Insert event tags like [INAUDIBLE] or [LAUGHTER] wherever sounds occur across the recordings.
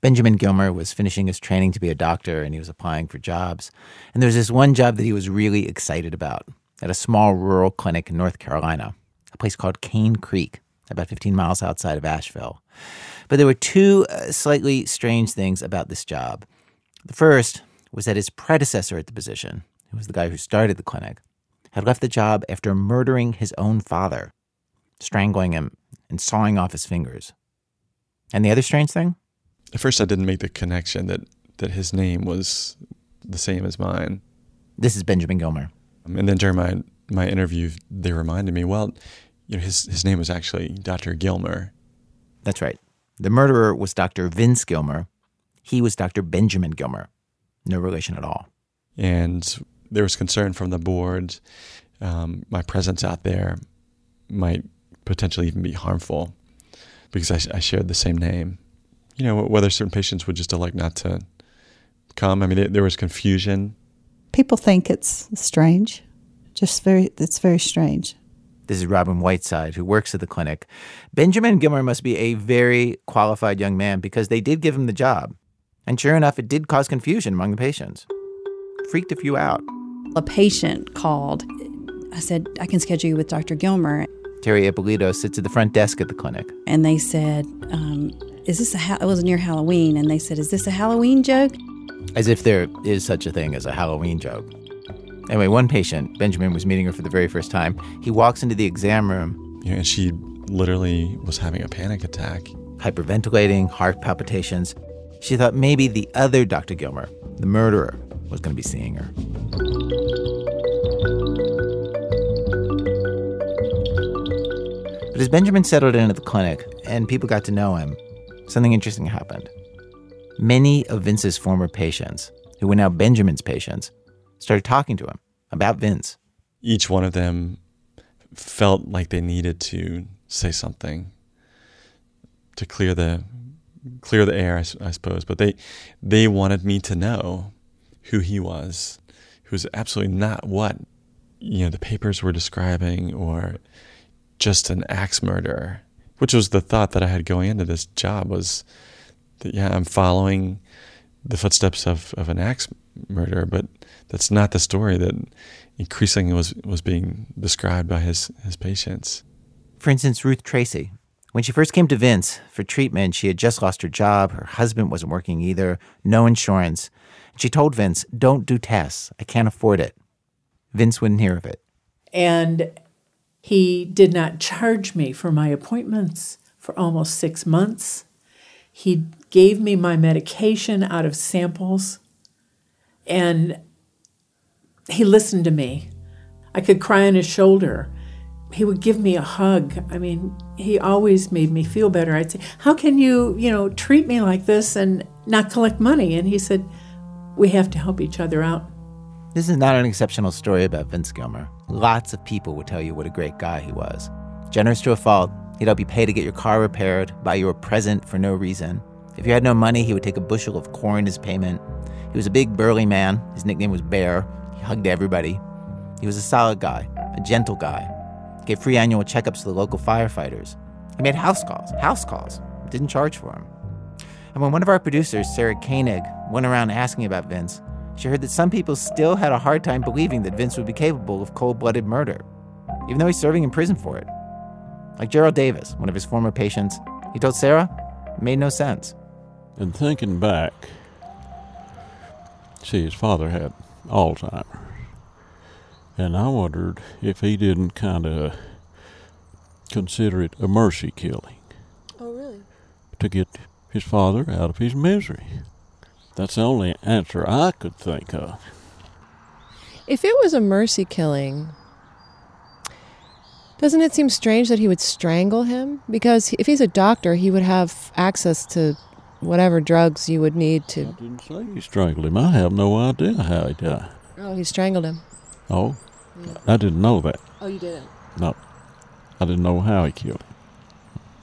Benjamin Gilmer was finishing his training to be a doctor and he was applying for jobs. And there was this one job that he was really excited about at a small rural clinic in North Carolina, a place called Cane Creek, about 15 miles outside of Asheville. But there were two uh, slightly strange things about this job. The first was that his predecessor at the position, who was the guy who started the clinic, had left the job after murdering his own father, strangling him and sawing off his fingers. And the other strange thing? At first, I didn't make the connection that, that his name was the same as mine. This is Benjamin Gilmer. Um, and then during my, my interview, they reminded me, well, you know, his, his name was actually Dr. Gilmer. That's right. The murderer was Dr. Vince Gilmer. He was Dr. Benjamin Gilmer. No relation at all. And there was concern from the board um, my presence out there might potentially even be harmful because I, I, shared the same name. You know, whether certain patients would just elect not to come. I mean, there was confusion. People think it's strange. Just very, it's very strange. This is Robin Whiteside, who works at the clinic. Benjamin Gilmer must be a very qualified young man because they did give him the job. And sure enough, it did cause confusion among the patients. Freaked a few out. A patient called. I said, I can schedule you with Dr. Gilmer. Terry Ippolito sits at the front desk at the clinic. And they said, um, Is this a, ha-? it was near Halloween, and they said, Is this a Halloween joke? As if there is such a thing as a Halloween joke. Anyway, one patient, Benjamin was meeting her for the very first time. He walks into the exam room. Yeah, and she literally was having a panic attack. Hyperventilating, heart palpitations. She thought maybe the other Dr. Gilmer, the murderer, was going to be seeing her. But as Benjamin settled into the clinic and people got to know him, something interesting happened. Many of Vince's former patients, who were now Benjamin's patients, started talking to him about Vince. Each one of them felt like they needed to say something to clear the clear the air, I, I, suppose. But they they wanted me to know who he was, who was absolutely not what you know the papers were describing, or just an axe murderer. Which was the thought that I had going into this job was that yeah, I'm following the footsteps of, of an axe murderer, but that's not the story that increasingly was, was being described by his, his patients. For instance, Ruth Tracy. When she first came to Vince for treatment, she had just lost her job. Her husband wasn't working either, no insurance. She told Vince, Don't do tests. I can't afford it. Vince wouldn't hear of it. And he did not charge me for my appointments for almost six months. He gave me my medication out of samples. And he listened to me. I could cry on his shoulder. He would give me a hug. I mean, he always made me feel better. I'd say, How can you, you know, treat me like this and not collect money? And he said, We have to help each other out. This is not an exceptional story about Vince Gilmer. Lots of people would tell you what a great guy he was. Generous to a fault, he'd help you pay to get your car repaired, buy you a present for no reason. If you had no money, he would take a bushel of corn as payment. He was a big, burly man. His nickname was Bear. He hugged everybody. He was a solid guy, a gentle guy. Gave free annual checkups to the local firefighters. He made house calls, house calls, didn't charge for them. And when one of our producers, Sarah Koenig, went around asking about Vince, she heard that some people still had a hard time believing that Vince would be capable of cold blooded murder, even though he's serving in prison for it. Like Gerald Davis, one of his former patients, he told Sarah it made no sense. And thinking back, see, his father had Alzheimer's. And I wondered if he didn't kind of consider it a mercy killing. Oh, really? To get his father out of his misery. That's the only answer I could think of. If it was a mercy killing, doesn't it seem strange that he would strangle him? Because if he's a doctor, he would have access to whatever drugs you would need to. I didn't say he strangled him. I have no idea how he died. Oh, he strangled him. Oh, yeah. I didn't know that. Oh, you didn't? No, I didn't know how he killed him.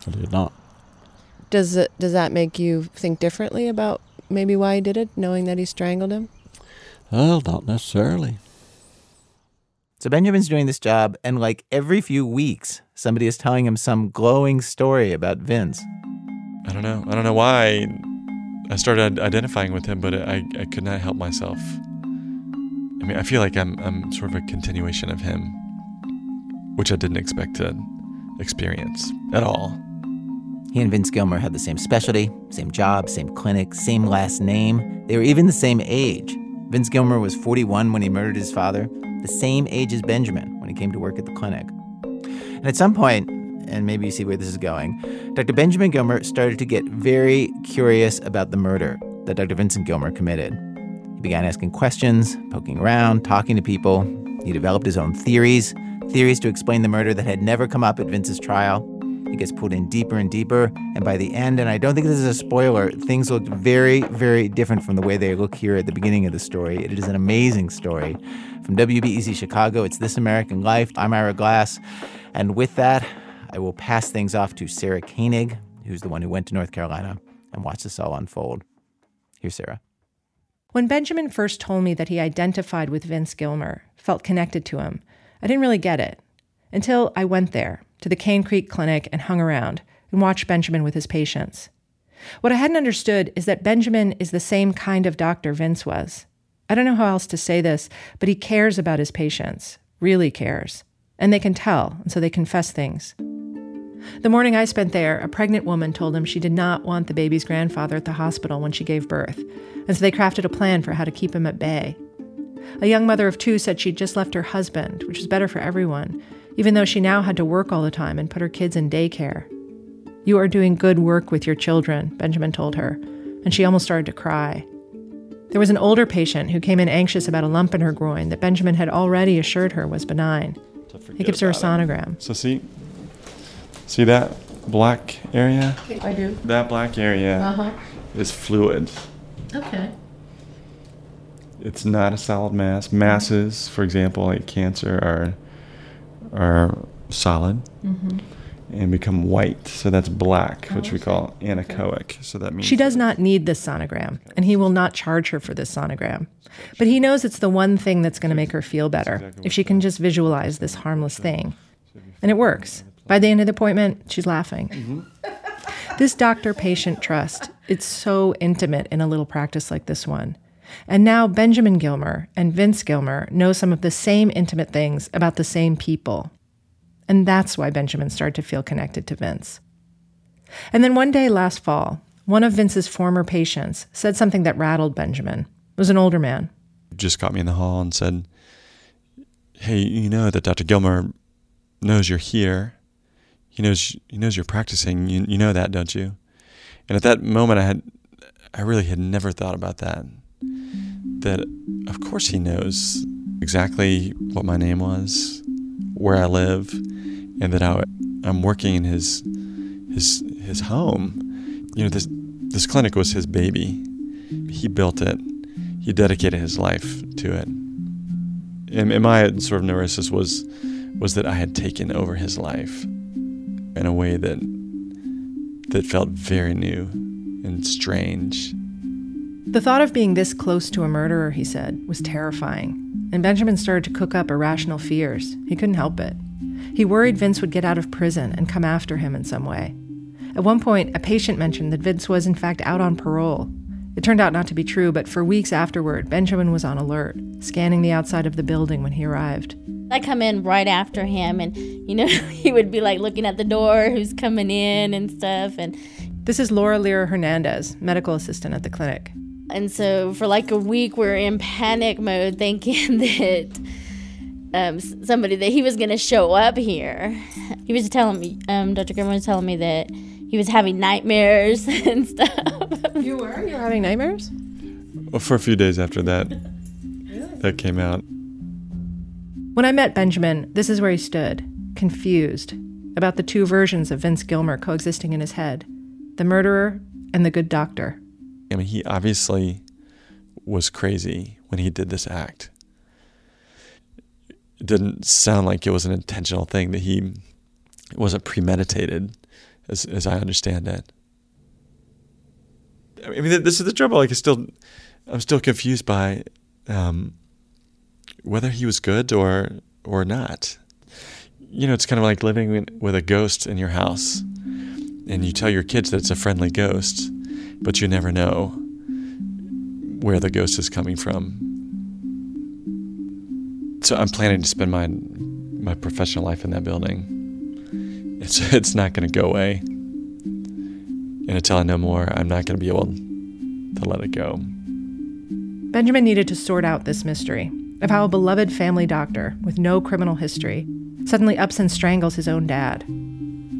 I did not. Does it? Does that make you think differently about maybe why he did it, knowing that he strangled him? Well, not necessarily. So Benjamin's doing this job, and like every few weeks, somebody is telling him some glowing story about Vince. I don't know. I don't know why I started identifying with him, but I, I could not help myself. I mean, I feel like I'm, I'm sort of a continuation of him, which I didn't expect to experience at all. He and Vince Gilmer had the same specialty, same job, same clinic, same last name. They were even the same age. Vince Gilmer was 41 when he murdered his father, the same age as Benjamin when he came to work at the clinic. And at some point, and maybe you see where this is going, Dr. Benjamin Gilmer started to get very curious about the murder that Dr. Vincent Gilmer committed. He began asking questions, poking around, talking to people. He developed his own theories, theories to explain the murder that had never come up at Vince's trial. He gets pulled in deeper and deeper, and by the end, and I don't think this is a spoiler, things look very, very different from the way they look here at the beginning of the story. It is an amazing story. From WBEZ Chicago, it's This American Life. I'm Ira Glass. And with that, I will pass things off to Sarah Koenig, who's the one who went to North Carolina and watched this all unfold. Here's Sarah. When Benjamin first told me that he identified with Vince Gilmer, felt connected to him, I didn't really get it until I went there to the Cane Creek Clinic and hung around and watched Benjamin with his patients. What I hadn't understood is that Benjamin is the same kind of doctor Vince was. I don't know how else to say this, but he cares about his patients, really cares. And they can tell, and so they confess things. The morning I spent there, a pregnant woman told him she did not want the baby's grandfather at the hospital when she gave birth, and so they crafted a plan for how to keep him at bay. A young mother of two said she'd just left her husband, which was better for everyone, even though she now had to work all the time and put her kids in daycare. You are doing good work with your children, Benjamin told her, and she almost started to cry. There was an older patient who came in anxious about a lump in her groin that Benjamin had already assured her was benign. He gives her a sonogram. So see, see that black area? I do. That black area Uh-huh. is fluid. Okay. It's not a solid mass. Masses, for example, like cancer, are are solid Mm-hmm. and become white. So that's black, which we call anechoic. So that means She does not need this sonogram, and he will not charge her for this sonogram. But he knows it's the one thing that's going to make her feel better if she can just visualize this harmless thing. And it works. By the end of the appointment, she's laughing. This doctor patient trust, it's so intimate in a little practice like this one. And now Benjamin Gilmer and Vince Gilmer know some of the same intimate things about the same people. And that's why Benjamin started to feel connected to Vince. And then one day last fall, one of Vince's former patients said something that rattled Benjamin. It was an older man. just caught me in the hall and said, "Hey, you know that Dr. Gilmer knows you're here. He knows he knows you're practicing. You you know that, don't you?" And at that moment, I had I really had never thought about that. That of course he knows exactly what my name was, where I live, and that I, I'm working in his his his home. You know this this clinic was his baby. He built it. He dedicated his life to it. And, and my sort of neurosis was was that I had taken over his life in a way that that felt very new and strange. The thought of being this close to a murderer, he said, was terrifying. And Benjamin started to cook up irrational fears. He couldn't help it. He worried Vince would get out of prison and come after him in some way. At one point, a patient mentioned that Vince was, in fact, out on parole. It turned out not to be true, but for weeks afterward, Benjamin was on alert, scanning the outside of the building when he arrived. I come in right after him, and you know [LAUGHS] he would be like looking at the door, who's coming in and stuff, and This is Laura Lira Hernandez, medical assistant at the clinic. And so for like a week we're in panic mode, thinking [LAUGHS] that um, somebody that he was gonna show up here. He was telling me, um, Dr. Grimmer was telling me that he was having nightmares [LAUGHS] and stuff. You were? You were having nightmares? Well, for a few days after that, that came out. When I met Benjamin, this is where he stood, confused about the two versions of Vince Gilmer coexisting in his head the murderer and the good doctor. I mean, he obviously was crazy when he did this act. It didn't sound like it was an intentional thing that he wasn't premeditated, as as I understand it. I mean, this is the trouble. Like, it's still, I'm still confused by um, whether he was good or or not. You know, it's kind of like living with a ghost in your house, and you tell your kids that it's a friendly ghost, but you never know where the ghost is coming from. So I'm planning to spend my my professional life in that building. It's [LAUGHS] it's not going to go away. And until I know more, I'm not going to be able to let it go. Benjamin needed to sort out this mystery of how a beloved family doctor with no criminal history suddenly ups and strangles his own dad.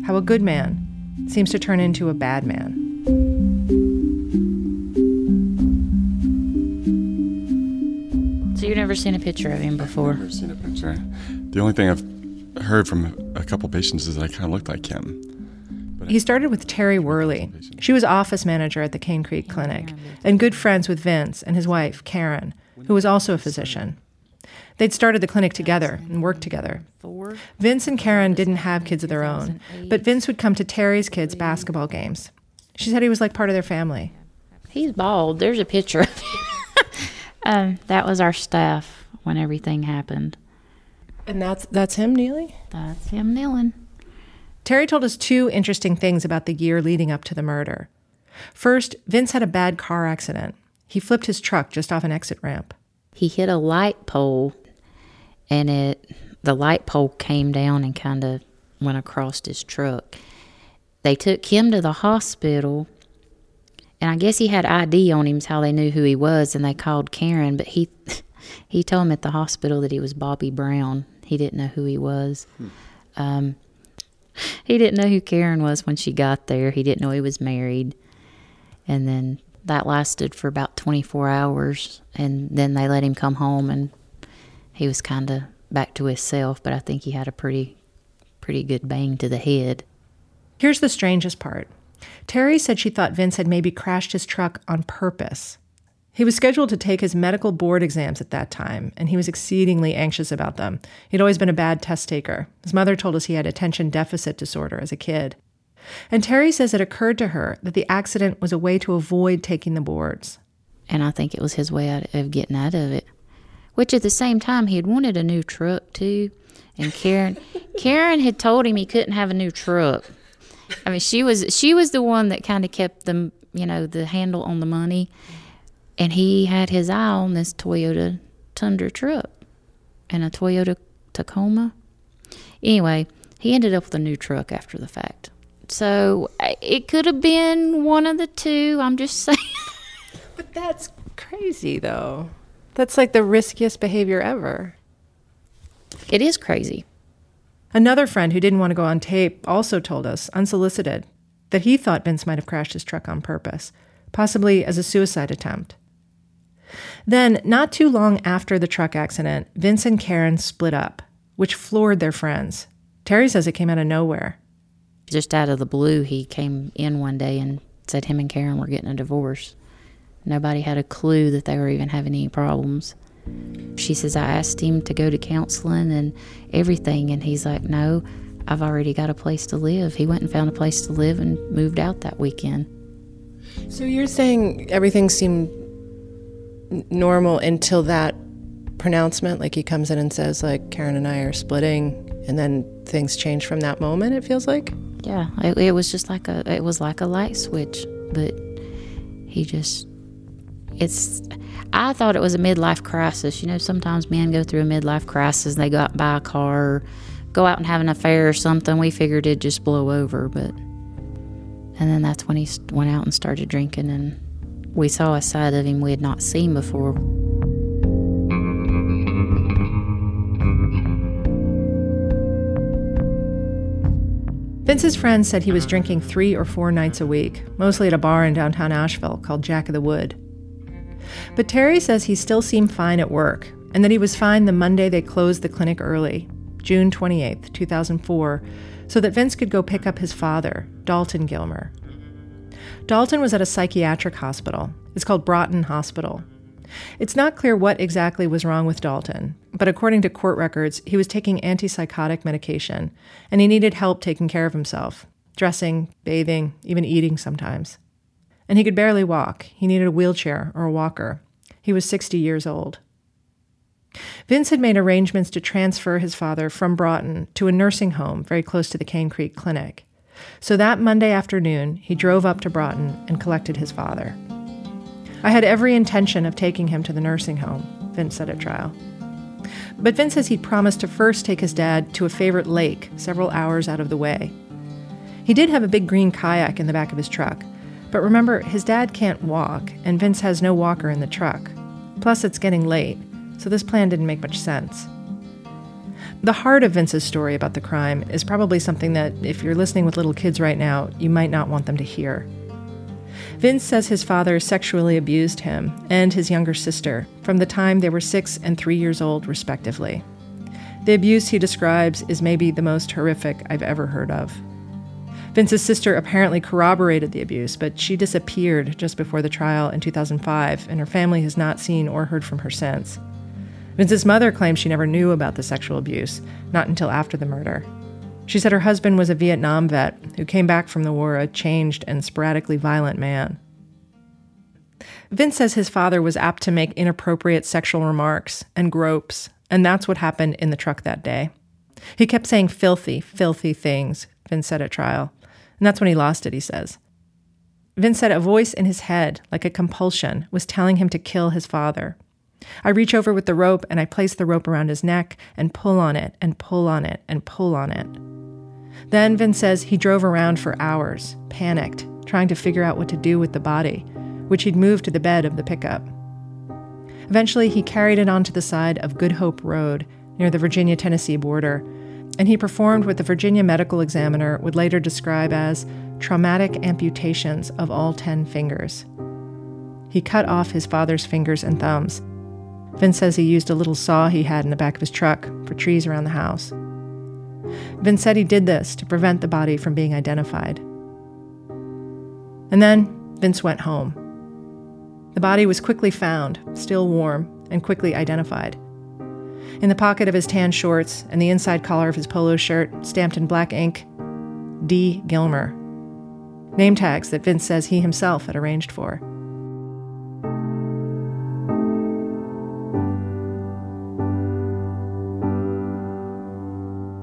How a good man seems to turn into a bad man. You've never seen a picture of him before? I've never seen a picture. The only thing I've heard from a couple patients is that I kind of looked like him. He started with Terry Worley. She was office manager at the Cane Creek Clinic and good friends with Vince and his wife, Karen, who was also a physician. They'd started the clinic together and worked together. Vince and Karen didn't have kids of their own, but Vince would come to Terry's kids' basketball games. She said he was like part of their family. He's bald. There's a picture of him. Um, that was our staff when everything happened. And that's that's him, Neely? That's him kneeling. Terry told us two interesting things about the year leading up to the murder. First, Vince had a bad car accident. He flipped his truck just off an exit ramp. He hit a light pole, and it the light pole came down and kind of went across his truck. They took him to the hospital, and I guess he had ID on him, is how they knew who he was, and they called Karen. But he [LAUGHS] he told him at the hospital that he was Bobby Brown. He didn't know who he was. Um, [LAUGHS] he didn't know who Karen was when she got there. He didn't know he was married. And then that lasted for about 24 hours. And then they let him come home and he was kind of back to himself. But I think he had a pretty, pretty good bang to the head. Here's the strangest part Terry said she thought Vince had maybe crashed his truck on purpose. He was scheduled to take his medical board exams at that time, and he was exceedingly anxious about them. He'd always been a bad test taker. His mother told us he had attention deficit disorder as a kid. And Terry says it occurred to her that the accident was a way to avoid taking the boards. And I think it was his way of getting out of it. Which at the same time, he had wanted a new truck too. And Karen, [LAUGHS] Karen had told him he couldn't have a new truck. I mean, she was she was the one that kind of kept the you know the handle on the money, and he had his eye on this Toyota Tundra truck and a Toyota Tacoma. Anyway, he ended up with a new truck after the fact. So it could have been one of the two. I'm just [LAUGHS] saying. But that's crazy, though. That's like the riskiest behavior ever. It is crazy. Another friend who didn't want to go on tape also told us, unsolicited, that he thought Vince might have crashed his truck on purpose, possibly as a suicide attempt. Then, not too long after the truck accident, Vince and Karen split up, which floored their friends. Terry says it came out of nowhere. Just out of the blue, he came in one day and said him and Karen were getting a divorce. Nobody had a clue that they were even having any problems. She says, I asked him to go to counseling and everything, and he's like, No, I've already got a place to live. He went and found a place to live and moved out that weekend. So you're saying everything seemed normal until that pronouncement? Like he comes in and says, like, Karen and I are splitting, and then things change from that moment, it feels like? Yeah, it, it was just like a it was like a light switch, but he just it's I thought it was a midlife crisis. You know, sometimes men go through a midlife crisis, they go out and buy a car, go out and have an affair or something. We figured it'd just blow over, but and then that's when he went out and started drinking, and we saw a side of him we had not seen before. Vince's friends said he was drinking three or four nights a week, mostly at a bar in downtown Asheville called Jack of the Wood. But Terry says he still seemed fine at work, and that he was fine the Monday they closed the clinic early, June 28, 2004, so that Vince could go pick up his father, Dalton Gilmer. Dalton was at a psychiatric hospital. It's called Broughton Hospital. It's not clear what exactly was wrong with Dalton, but according to court records, he was taking antipsychotic medication, and he needed help taking care of himself dressing, bathing, even eating sometimes. And he could barely walk. He needed a wheelchair or a walker. He was 60 years old. Vince had made arrangements to transfer his father from Broughton to a nursing home very close to the Cane Creek Clinic. So that Monday afternoon, he drove up to Broughton and collected his father. I had every intention of taking him to the nursing home, Vince said at trial. But Vince says he'd promised to first take his dad to a favorite lake several hours out of the way. He did have a big green kayak in the back of his truck, but remember, his dad can't walk, and Vince has no walker in the truck. Plus, it's getting late, so this plan didn't make much sense. The heart of Vince's story about the crime is probably something that, if you're listening with little kids right now, you might not want them to hear. Vince says his father sexually abused him and his younger sister from the time they were six and three years old, respectively. The abuse he describes is maybe the most horrific I've ever heard of. Vince's sister apparently corroborated the abuse, but she disappeared just before the trial in 2005, and her family has not seen or heard from her since. Vince's mother claims she never knew about the sexual abuse, not until after the murder. She said her husband was a Vietnam vet who came back from the war a changed and sporadically violent man. Vince says his father was apt to make inappropriate sexual remarks and gropes, and that's what happened in the truck that day. He kept saying filthy, filthy things, Vince said at trial. And that's when he lost it, he says. Vince said a voice in his head, like a compulsion, was telling him to kill his father. I reach over with the rope and I place the rope around his neck and pull on it and pull on it and pull on it. Then Vince says he drove around for hours, panicked, trying to figure out what to do with the body, which he'd moved to the bed of the pickup. Eventually, he carried it onto the side of Good Hope Road near the Virginia Tennessee border and he performed what the Virginia medical examiner would later describe as traumatic amputations of all 10 fingers. He cut off his father's fingers and thumbs. Vince says he used a little saw he had in the back of his truck for trees around the house. Vince said he did this to prevent the body from being identified. And then Vince went home. The body was quickly found, still warm, and quickly identified. In the pocket of his tan shorts and the inside collar of his polo shirt, stamped in black ink, D. Gilmer. Name tags that Vince says he himself had arranged for.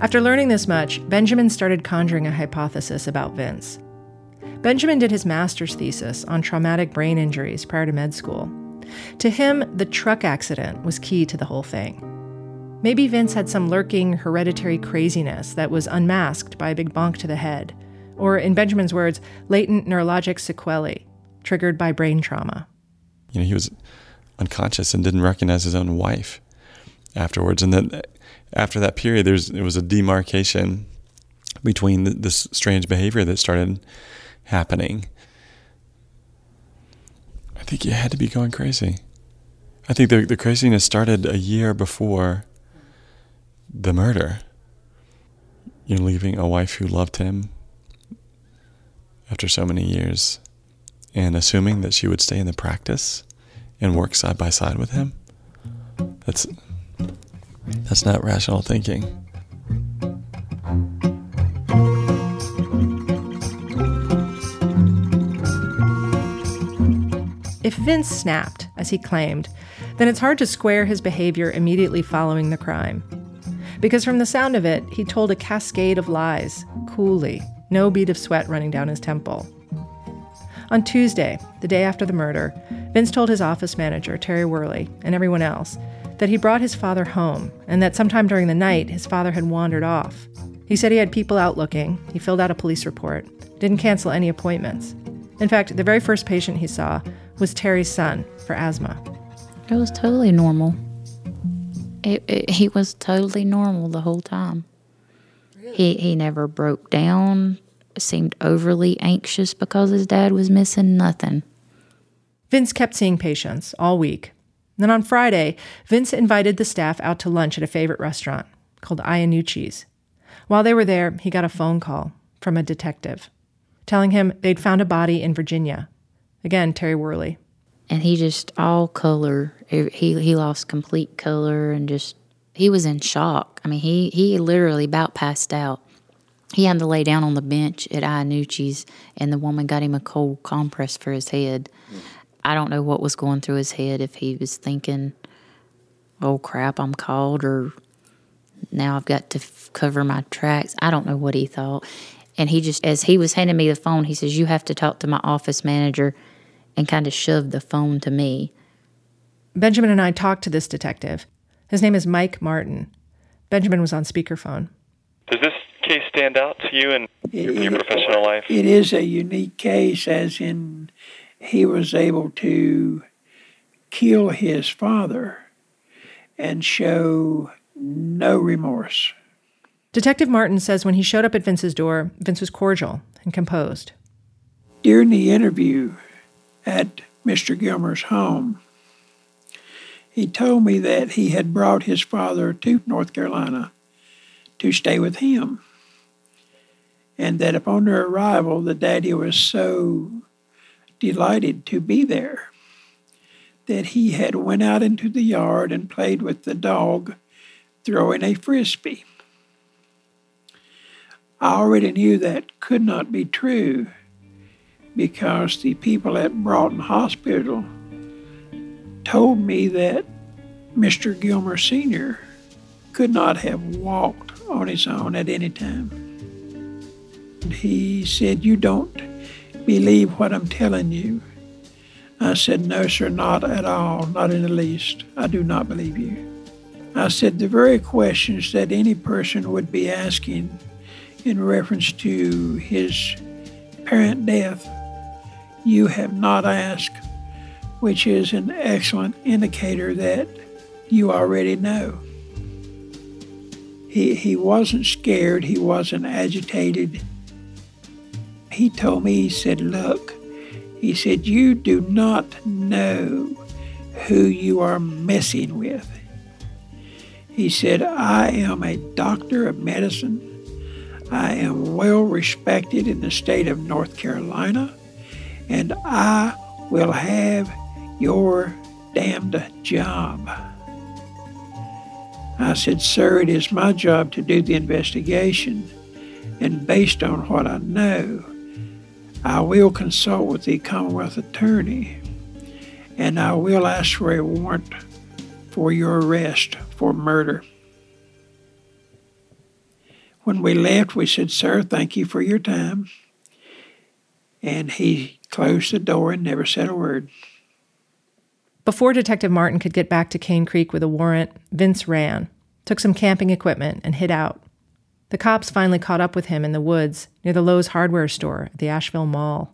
After learning this much, Benjamin started conjuring a hypothesis about Vince. Benjamin did his master's thesis on traumatic brain injuries prior to med school. To him, the truck accident was key to the whole thing. Maybe Vince had some lurking hereditary craziness that was unmasked by a big bonk to the head, or in Benjamin's words, latent neurologic sequelae triggered by brain trauma. You know, he was unconscious and didn't recognize his own wife afterwards, and then after that period, there's it was a demarcation between this strange behavior that started happening. I think he had to be going crazy. I think the the craziness started a year before the murder. You're leaving a wife who loved him after so many years and assuming that she would stay in the practice and work side by side with him. That's that's not rational thinking. If Vince snapped, as he claimed, then it's hard to square his behavior immediately following the crime. Because from the sound of it, he told a cascade of lies, coolly, no bead of sweat running down his temple. On Tuesday, the day after the murder, Vince told his office manager, Terry Worley, and everyone else that he brought his father home and that sometime during the night his father had wandered off. He said he had people out looking, he filled out a police report, didn't cancel any appointments. In fact, the very first patient he saw was Terry's son for asthma. It was totally normal. It, it, he was totally normal the whole time. Really? He he never broke down. Seemed overly anxious because his dad was missing nothing. Vince kept seeing patients all week. Then on Friday, Vince invited the staff out to lunch at a favorite restaurant called Iannucci's. While they were there, he got a phone call from a detective telling him they'd found a body in Virginia. Again, Terry Worley and he just all color. He he lost complete color and just he was in shock. I mean, he he literally about passed out. He had to lay down on the bench at Iannucci's, and the woman got him a cold compress for his head. I don't know what was going through his head if he was thinking, "Oh crap, I'm called," or now I've got to f- cover my tracks. I don't know what he thought. And he just, as he was handing me the phone, he says, You have to talk to my office manager and kind of shoved the phone to me. Benjamin and I talked to this detective. His name is Mike Martin. Benjamin was on speakerphone. Does this case stand out to you in your, your professional life? It is a unique case, as in he was able to kill his father and show no remorse. Detective Martin says when he showed up at Vince's door, Vince was cordial and composed. During the interview at Mr. Gilmer's home, he told me that he had brought his father to North Carolina to stay with him. And that upon their arrival, the daddy was so delighted to be there that he had went out into the yard and played with the dog, throwing a frisbee. I already knew that could not be true because the people at Broughton Hospital told me that Mr. Gilmer Sr. could not have walked on his own at any time. He said, You don't believe what I'm telling you. I said, No, sir, not at all, not in the least. I do not believe you. I said, The very questions that any person would be asking in reference to his parent death, you have not asked, which is an excellent indicator that you already know. He, he wasn't scared, he wasn't agitated. He told me, he said, Look, he said, You do not know who you are messing with. He said, I am a doctor of medicine. I am well respected in the state of North Carolina, and I will have your damned job. I said, Sir, it is my job to do the investigation, and based on what I know, I will consult with the Commonwealth Attorney, and I will ask for a warrant for your arrest for murder. When we left, we said, Sir, thank you for your time. And he closed the door and never said a word. Before Detective Martin could get back to Cane Creek with a warrant, Vince ran, took some camping equipment, and hid out. The cops finally caught up with him in the woods near the Lowe's hardware store at the Asheville Mall.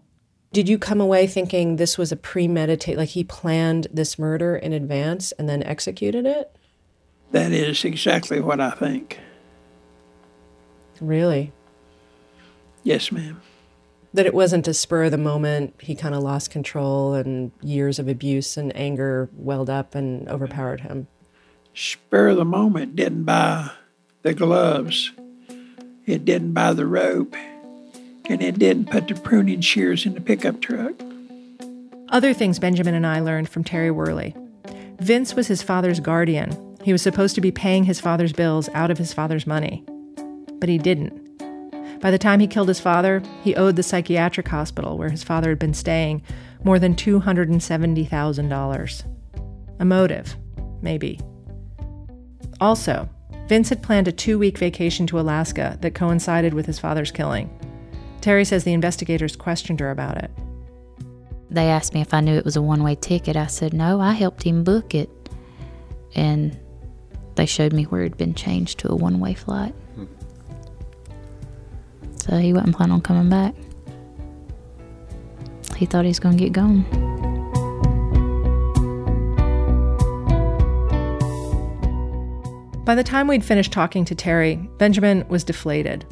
Did you come away thinking this was a premeditated, like he planned this murder in advance and then executed it? That is exactly what I think. Really? Yes, ma'am. That it wasn't a spur of the moment, he kind of lost control and years of abuse and anger welled up and overpowered him. Spur of the moment didn't buy the gloves, it didn't buy the rope, and it didn't put the pruning shears in the pickup truck. Other things Benjamin and I learned from Terry Worley. Vince was his father's guardian. He was supposed to be paying his father's bills out of his father's money. But he didn't. By the time he killed his father, he owed the psychiatric hospital where his father had been staying more than $270,000. A motive, maybe. Also, Vince had planned a two week vacation to Alaska that coincided with his father's killing. Terry says the investigators questioned her about it. They asked me if I knew it was a one way ticket. I said, no, I helped him book it. And they showed me where it had been changed to a one way flight. So he wasn't planning on coming back. He thought he was going to get gone. By the time we'd finished talking to Terry, Benjamin was deflated.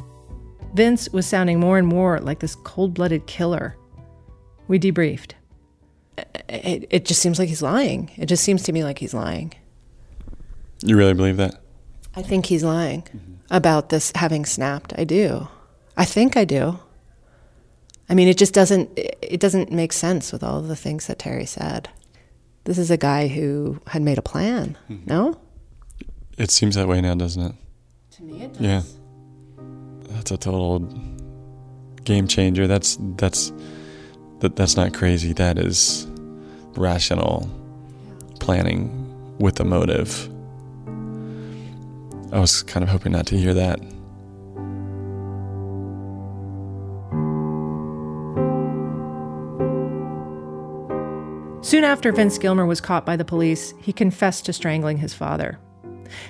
Vince was sounding more and more like this cold blooded killer. We debriefed. It, it just seems like he's lying. It just seems to me like he's lying. You really believe that? I think he's lying about this having snapped. I do. I think I do. I mean, it just doesn't it doesn't make sense with all of the things that Terry said. This is a guy who had made a plan. Mm-hmm. No? It seems that way now, doesn't it? To me it does. Yeah. That's a total game changer. That's that's that that's not crazy. That is rational planning with a motive. I was kind of hoping not to hear that. Soon after Vince Gilmer was caught by the police, he confessed to strangling his father.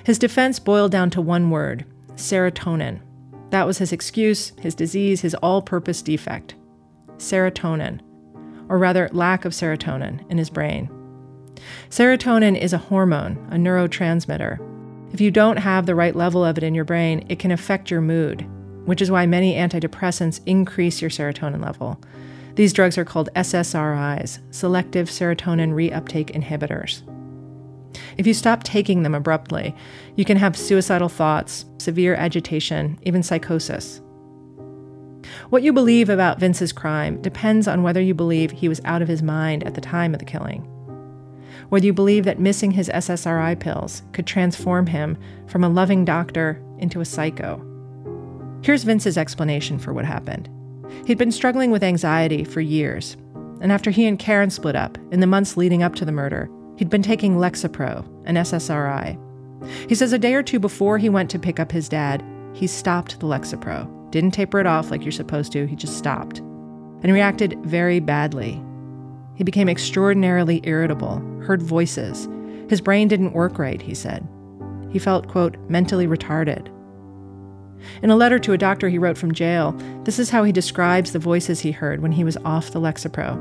His defense boiled down to one word serotonin. That was his excuse, his disease, his all purpose defect. Serotonin, or rather, lack of serotonin in his brain. Serotonin is a hormone, a neurotransmitter. If you don't have the right level of it in your brain, it can affect your mood, which is why many antidepressants increase your serotonin level. These drugs are called SSRIs, selective serotonin reuptake inhibitors. If you stop taking them abruptly, you can have suicidal thoughts, severe agitation, even psychosis. What you believe about Vince's crime depends on whether you believe he was out of his mind at the time of the killing. Whether you believe that missing his SSRI pills could transform him from a loving doctor into a psycho. Here's Vince's explanation for what happened. He'd been struggling with anxiety for years, and after he and Karen split up, in the months leading up to the murder, he'd been taking Lexapro, an SSRI. He says a day or two before he went to pick up his dad, he stopped the Lexapro. Didn't taper it off like you're supposed to, he just stopped. And reacted very badly. He became extraordinarily irritable, heard voices. His brain didn't work right, he said. He felt, quote, mentally retarded. In a letter to a doctor he wrote from jail, this is how he describes the voices he heard when he was off the Lexapro.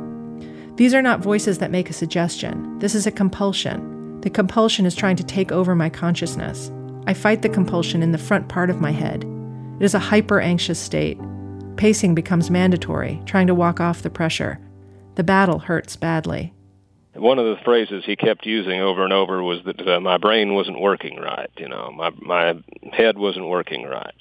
These are not voices that make a suggestion. This is a compulsion. The compulsion is trying to take over my consciousness. I fight the compulsion in the front part of my head. It is a hyper anxious state. Pacing becomes mandatory, trying to walk off the pressure. The battle hurts badly. One of the phrases he kept using over and over was that uh, my brain wasn't working right. You know, my my head wasn't working right.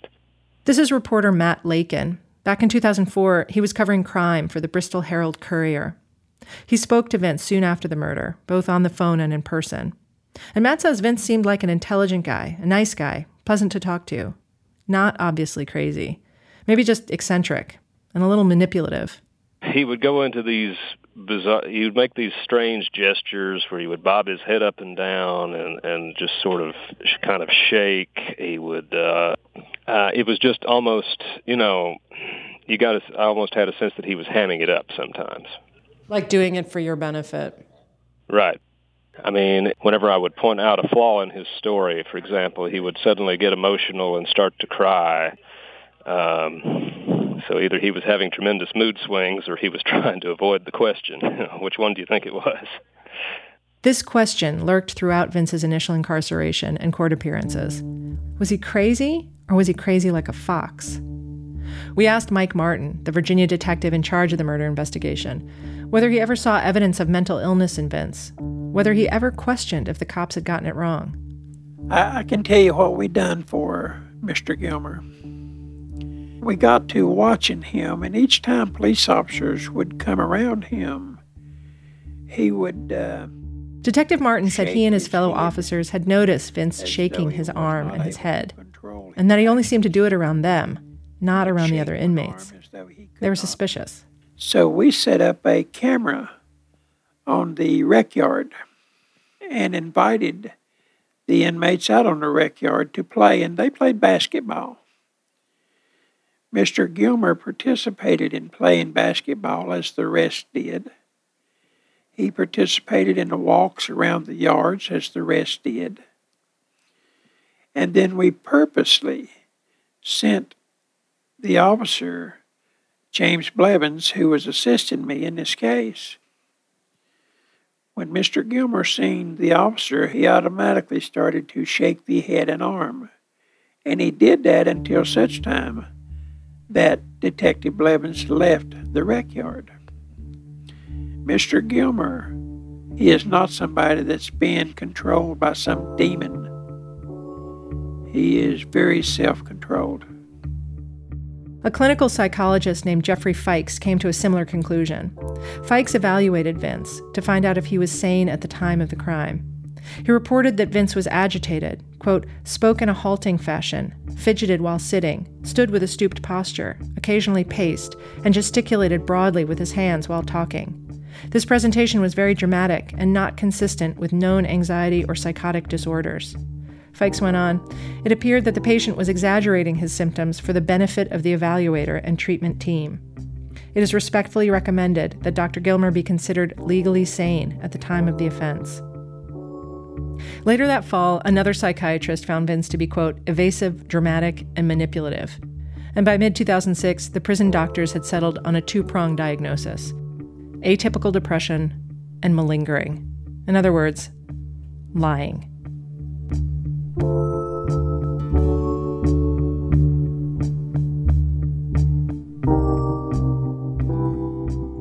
This is reporter Matt Lakin. Back in 2004, he was covering crime for the Bristol Herald Courier. He spoke to Vince soon after the murder, both on the phone and in person. And Matt says Vince seemed like an intelligent guy, a nice guy, pleasant to talk to. Not obviously crazy. Maybe just eccentric and a little manipulative. He would go into these bizarre. He would make these strange gestures where he would bob his head up and down and and just sort of kind of shake. He would. uh uh It was just almost, you know, you got. I almost had a sense that he was hamming it up sometimes. Like doing it for your benefit. Right. I mean, whenever I would point out a flaw in his story, for example, he would suddenly get emotional and start to cry. Um, so either he was having tremendous mood swings or he was [LAUGHS] trying to avoid the question. [LAUGHS] Which one do you think it was? This question lurked throughout Vince's initial incarceration and court appearances. Was he crazy or was he crazy like a fox? We asked Mike Martin, the Virginia detective in charge of the murder investigation, whether he ever saw evidence of mental illness in Vince, whether he ever questioned if the cops had gotten it wrong. I, I can tell you what we done for Mr. Gilmer. We got to watching him, and each time police officers would come around him, he would. Uh, Detective Martin said he and his fellow officers had noticed Vince shaking his arm and his head, and that he only seemed to do it around them, not around the other inmates. They were suspicious. So we set up a camera on the rec yard and invited the inmates out on the rec yard to play, and they played basketball. Mr. Gilmer participated in playing basketball as the rest did. He participated in the walks around the yards as the rest did. And then we purposely sent the officer James Blevins, who was assisting me in this case. When Mr. Gilmer seen the officer, he automatically started to shake the head and arm. And he did that until such time that Detective Blevins left the rec yard. Mr. Gilmer, he is not somebody that's being controlled by some demon. He is very self controlled. A clinical psychologist named Jeffrey Fikes came to a similar conclusion. Fikes evaluated Vince to find out if he was sane at the time of the crime. He reported that Vince was agitated, quote, spoke in a halting fashion, fidgeted while sitting, stood with a stooped posture, occasionally paced, and gesticulated broadly with his hands while talking. This presentation was very dramatic and not consistent with known anxiety or psychotic disorders. Fikes went on, it appeared that the patient was exaggerating his symptoms for the benefit of the evaluator and treatment team. it is respectfully recommended that Dr. Gilmer be considered legally sane at the time of the offense. Later that fall, another psychiatrist found Vince to be, quote, evasive, dramatic, and manipulative. And by mid 2006, the prison doctors had settled on a two pronged diagnosis atypical depression and malingering. In other words, lying.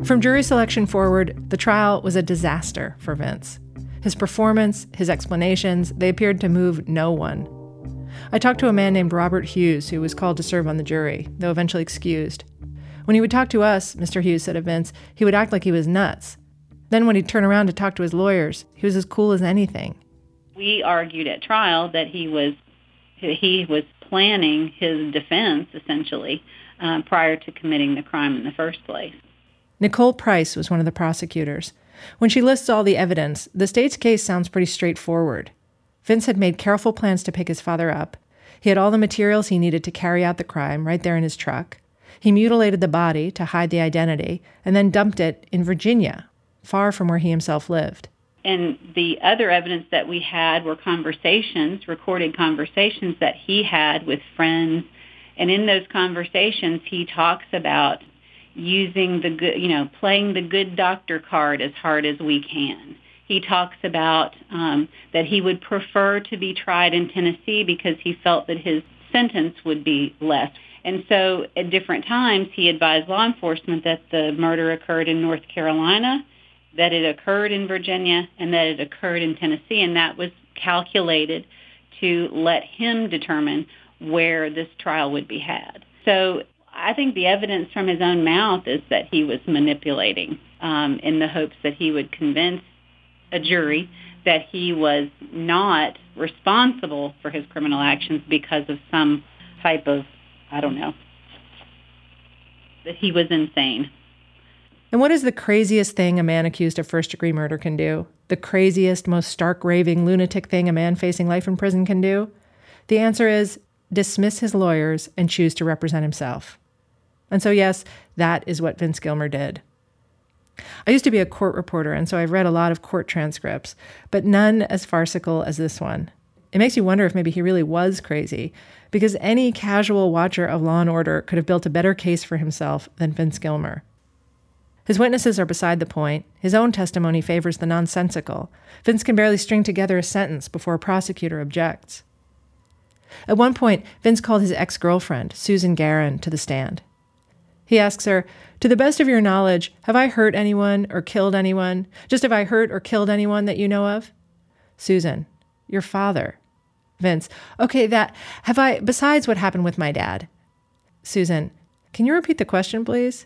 From jury selection forward, the trial was a disaster for Vince. His performance, his explanations, they appeared to move no one. I talked to a man named Robert Hughes who was called to serve on the jury, though eventually excused. When he would talk to us, Mr. Hughes said of Vince, he would act like he was nuts. Then when he'd turn around to talk to his lawyers, he was as cool as anything. We argued at trial that he was he was planning his defense essentially uh, prior to committing the crime in the first place. Nicole Price was one of the prosecutors. When she lists all the evidence, the state's case sounds pretty straightforward. Vince had made careful plans to pick his father up. He had all the materials he needed to carry out the crime right there in his truck. He mutilated the body to hide the identity and then dumped it in Virginia, far from where he himself lived. And the other evidence that we had were conversations, recorded conversations that he had with friends. And in those conversations, he talks about using the good, you know, playing the good doctor card as hard as we can. He talks about um, that he would prefer to be tried in Tennessee because he felt that his sentence would be less. And so at different times, he advised law enforcement that the murder occurred in North Carolina, that it occurred in Virginia, and that it occurred in Tennessee. And that was calculated to let him determine where this trial would be had. So I think the evidence from his own mouth is that he was manipulating um, in the hopes that he would convince a jury that he was not responsible for his criminal actions because of some type of, I don't know, that he was insane. And what is the craziest thing a man accused of first degree murder can do? The craziest, most stark raving lunatic thing a man facing life in prison can do? The answer is dismiss his lawyers and choose to represent himself. And so, yes, that is what Vince Gilmer did. I used to be a court reporter, and so I've read a lot of court transcripts, but none as farcical as this one. It makes you wonder if maybe he really was crazy, because any casual watcher of Law and Order could have built a better case for himself than Vince Gilmer. His witnesses are beside the point. His own testimony favors the nonsensical. Vince can barely string together a sentence before a prosecutor objects. At one point, Vince called his ex girlfriend, Susan Garin, to the stand. He asks her, To the best of your knowledge, have I hurt anyone or killed anyone? Just have I hurt or killed anyone that you know of? Susan, your father. Vince, okay, that, have I, besides what happened with my dad? Susan, can you repeat the question, please?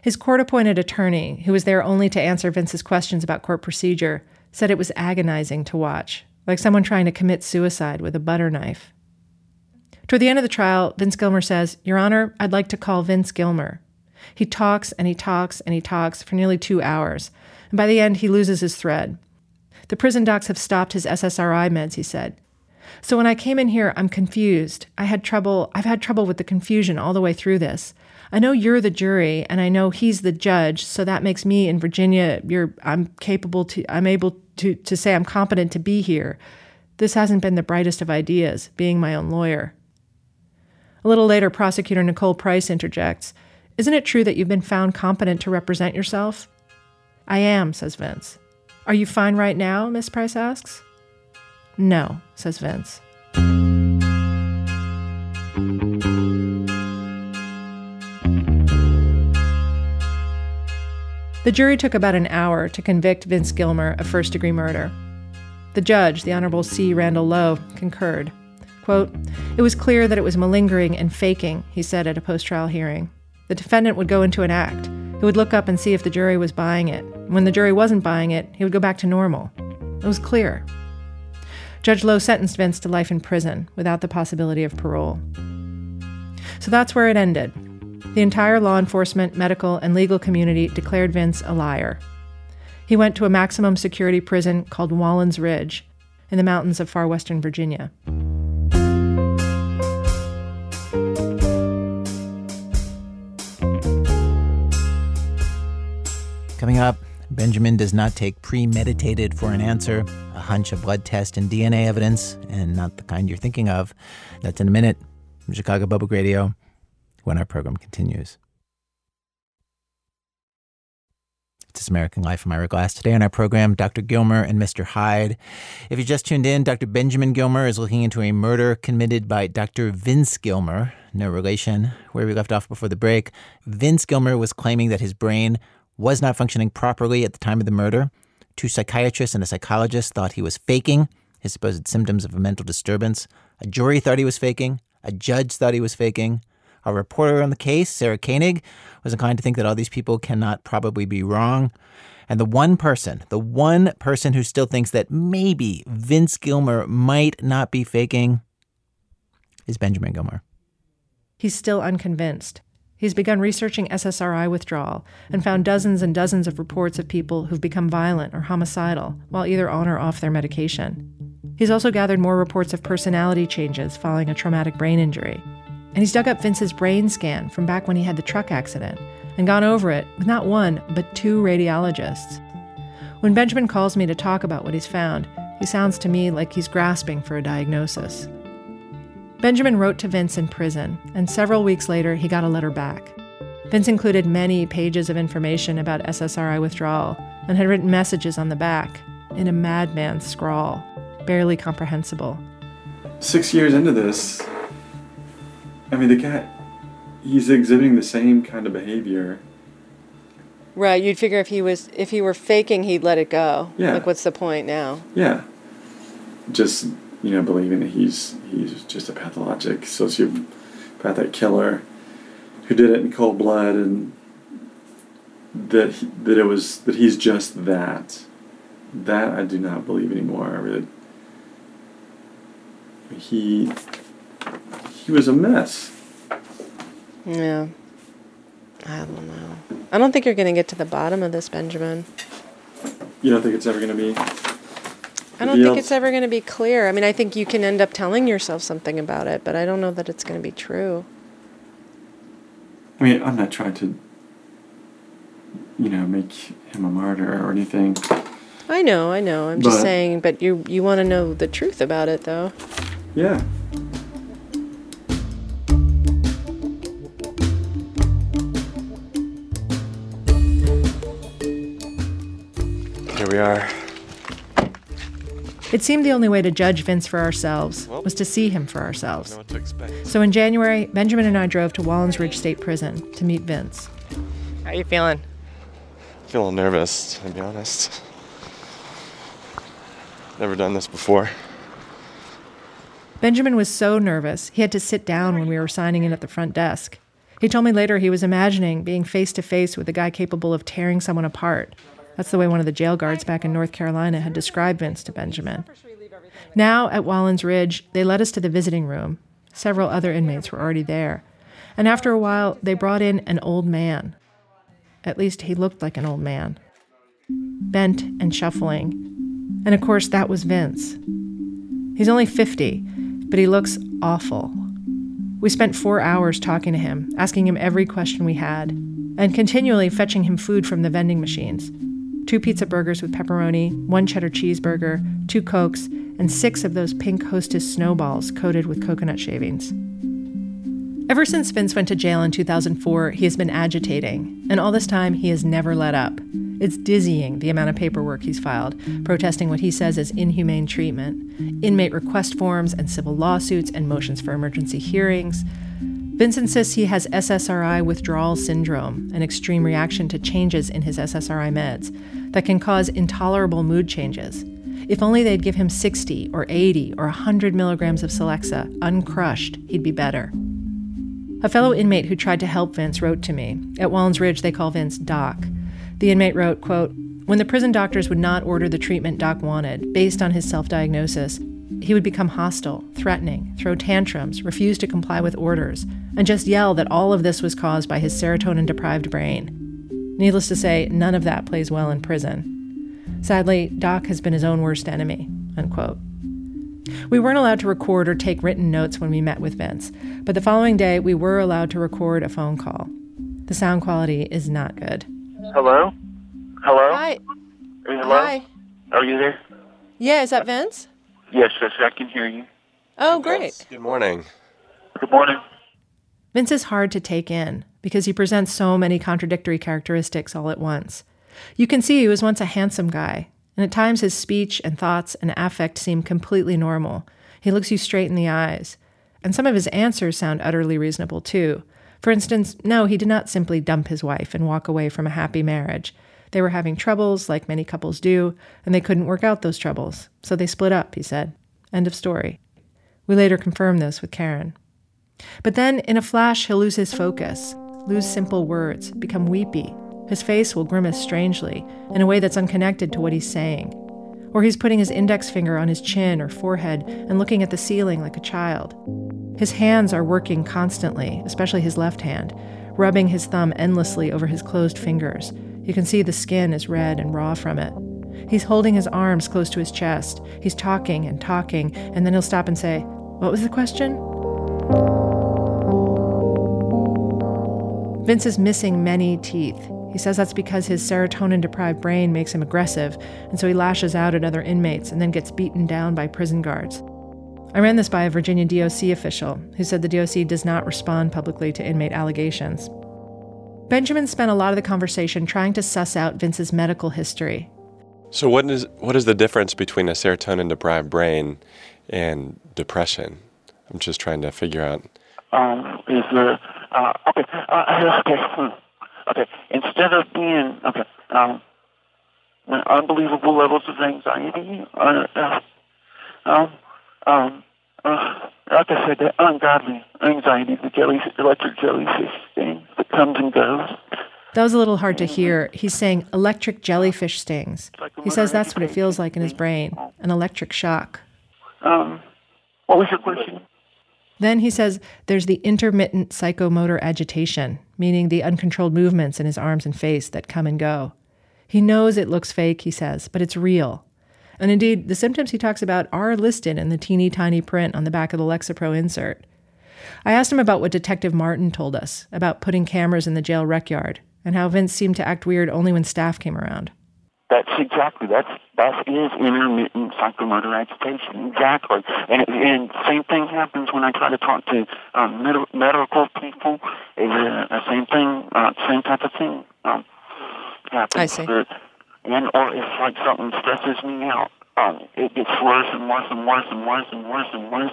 His court appointed attorney, who was there only to answer Vince's questions about court procedure, said it was agonizing to watch, like someone trying to commit suicide with a butter knife. Toward the end of the trial, Vince Gilmer says, Your Honor, I'd like to call Vince Gilmer. He talks and he talks and he talks for nearly two hours, and by the end, he loses his thread. The prison docs have stopped his SSRI meds, he said. So when I came in here, I'm confused. I had trouble, I've had trouble with the confusion all the way through this. I know you're the jury and I know he's the judge, so that makes me in Virginia, you're I'm capable to I'm able to to say I'm competent to be here. This hasn't been the brightest of ideas, being my own lawyer. A little later, prosecutor Nicole Price interjects Isn't it true that you've been found competent to represent yourself? I am, says Vince. Are you fine right now? Miss Price asks. No, says Vince. The jury took about an hour to convict Vince Gilmer of first degree murder. The judge, the Honorable C. Randall Lowe, concurred. Quote, It was clear that it was malingering and faking, he said at a post trial hearing. The defendant would go into an act. He would look up and see if the jury was buying it. When the jury wasn't buying it, he would go back to normal. It was clear. Judge Lowe sentenced Vince to life in prison without the possibility of parole. So that's where it ended. The entire law enforcement, medical, and legal community declared Vince a liar. He went to a maximum security prison called Wallens Ridge in the mountains of far western Virginia. Coming up, Benjamin does not take premeditated for an answer, a hunch, a blood test, and DNA evidence, and not the kind you're thinking of. That's in a minute from Chicago Public Radio when our program continues. This American Life. I'm Ira Glass. Today on our program, Dr. Gilmer and Mr. Hyde. If you just tuned in, Dr. Benjamin Gilmer is looking into a murder committed by Dr. Vince Gilmer, no relation. Where we left off before the break, Vince Gilmer was claiming that his brain was not functioning properly at the time of the murder. Two psychiatrists and a psychologist thought he was faking his supposed symptoms of a mental disturbance. A jury thought he was faking. A judge thought he was faking. A reporter on the case, Sarah Koenig, was inclined to think that all these people cannot probably be wrong. And the one person, the one person who still thinks that maybe Vince Gilmer might not be faking is Benjamin Gilmer. He's still unconvinced. He's begun researching SSRI withdrawal and found dozens and dozens of reports of people who've become violent or homicidal while either on or off their medication. He's also gathered more reports of personality changes following a traumatic brain injury. And he's dug up Vince's brain scan from back when he had the truck accident and gone over it with not one, but two radiologists. When Benjamin calls me to talk about what he's found, he sounds to me like he's grasping for a diagnosis. Benjamin wrote to Vince in prison, and several weeks later, he got a letter back. Vince included many pages of information about SSRI withdrawal and had written messages on the back in a madman's scrawl, barely comprehensible. Six years into this, I mean, the guy, he's exhibiting the same kind of behavior. Right, you'd figure if he was if he were faking, he'd let it go. Yeah. Like, what's the point now? Yeah. Just you know, believing that he's he's just a pathologic sociopathic killer who did it in cold blood, and that he, that it was that he's just that. That I do not believe anymore. I really. He he was a mess. Yeah. I don't know. I don't think you're going to get to the bottom of this, Benjamin. You don't think it's ever going to be? I don't think it's ever going to be clear. I mean, I think you can end up telling yourself something about it, but I don't know that it's going to be true. I mean, I'm not trying to, you know, make him a martyr or anything. I know, I know. I'm just saying, but you you want to know the truth about it, though. Yeah. Here we are. It seemed the only way to judge Vince for ourselves was to see him for ourselves. what to expect. So in January, Benjamin and I drove to Wallens Ridge State Prison to meet Vince. How are you feeling? Feeling nervous, to be honest. Never done this before. Benjamin was so nervous, he had to sit down when we were signing in at the front desk. He told me later he was imagining being face to face with a guy capable of tearing someone apart. That's the way one of the jail guards back in North Carolina had described Vince to Benjamin. Now at Wallens Ridge, they led us to the visiting room. Several other inmates were already there. And after a while, they brought in an old man. At least he looked like an old man. Bent and shuffling. And of course, that was Vince. He's only 50, but he looks awful. We spent four hours talking to him, asking him every question we had, and continually fetching him food from the vending machines two pizza burgers with pepperoni, one cheddar cheeseburger, two Cokes, and six of those pink hostess snowballs coated with coconut shavings. Ever since Vince went to jail in 2004, he has been agitating, and all this time he has never let up. It's dizzying the amount of paperwork he's filed, protesting what he says is inhumane treatment, inmate request forms and civil lawsuits and motions for emergency hearings. Vince says he has SSRI withdrawal syndrome, an extreme reaction to changes in his SSRI meds that can cause intolerable mood changes. If only they'd give him 60 or 80 or 100 milligrams of Celexa, uncrushed, he'd be better. A fellow inmate who tried to help Vince wrote to me. At Wallens Ridge, they call Vince Doc. The inmate wrote, quote, When the prison doctors would not order the treatment Doc wanted, based on his self diagnosis, he would become hostile, threatening, throw tantrums, refuse to comply with orders, and just yell that all of this was caused by his serotonin deprived brain. Needless to say, none of that plays well in prison. Sadly, Doc has been his own worst enemy. Unquote. We weren't allowed to record or take written notes when we met with Vince, but the following day we were allowed to record a phone call. The sound quality is not good. Hello? Hello? Hi. Hello? Hi. Are you there? Yeah, is that Vince? Yes, yes, I can hear you. Oh, great. Good morning. Good morning. Vince is hard to take in because he presents so many contradictory characteristics all at once. You can see he was once a handsome guy, and at times his speech and thoughts and affect seem completely normal. He looks you straight in the eyes. And some of his answers sound utterly reasonable, too. For instance, no, he did not simply dump his wife and walk away from a happy marriage. They were having troubles, like many couples do, and they couldn't work out those troubles. So they split up, he said. End of story. We later confirmed this with Karen. But then, in a flash, he'll lose his focus, lose simple words, become weepy. His face will grimace strangely, in a way that's unconnected to what he's saying. Or he's putting his index finger on his chin or forehead and looking at the ceiling like a child. His hands are working constantly, especially his left hand, rubbing his thumb endlessly over his closed fingers. You can see the skin is red and raw from it. He's holding his arms close to his chest. He's talking and talking, and then he'll stop and say, What was the question? Vince is missing many teeth. He says that's because his serotonin deprived brain makes him aggressive, and so he lashes out at other inmates and then gets beaten down by prison guards. I ran this by a Virginia DOC official who said the DOC does not respond publicly to inmate allegations. Benjamin spent a lot of the conversation trying to suss out Vince's medical history. So, what is what is the difference between a serotonin deprived brain and depression? I'm just trying to figure out. Um, is the uh, okay? Uh, [LAUGHS] okay. hmm, Okay. Instead of being okay, um, unbelievable levels of anxiety, uh, uh, um, um, uh, like I said, that ungodly anxiety, the jelly, electric jellyfish thing that comes and goes. That was a little hard to hear. He's saying electric jellyfish stings. He says that's what it feels like in his brain an electric shock. Um, what was your question? Then he says there's the intermittent psychomotor agitation, meaning the uncontrolled movements in his arms and face that come and go. He knows it looks fake, he says, but it's real. And indeed, the symptoms he talks about are listed in the teeny tiny print on the back of the Lexapro insert. I asked him about what Detective Martin told us about putting cameras in the jail rec yard and how Vince seemed to act weird only when staff came around. That's exactly that's that is intermittent psychomotor agitation. Exactly, and and same thing happens when I try to talk to um, med- medical people. Is uh, the same thing, uh, same type of thing um, happens. I see. But, and or it's like something stresses me out. Um, it gets worse and worse and worse and worse and worse and worse.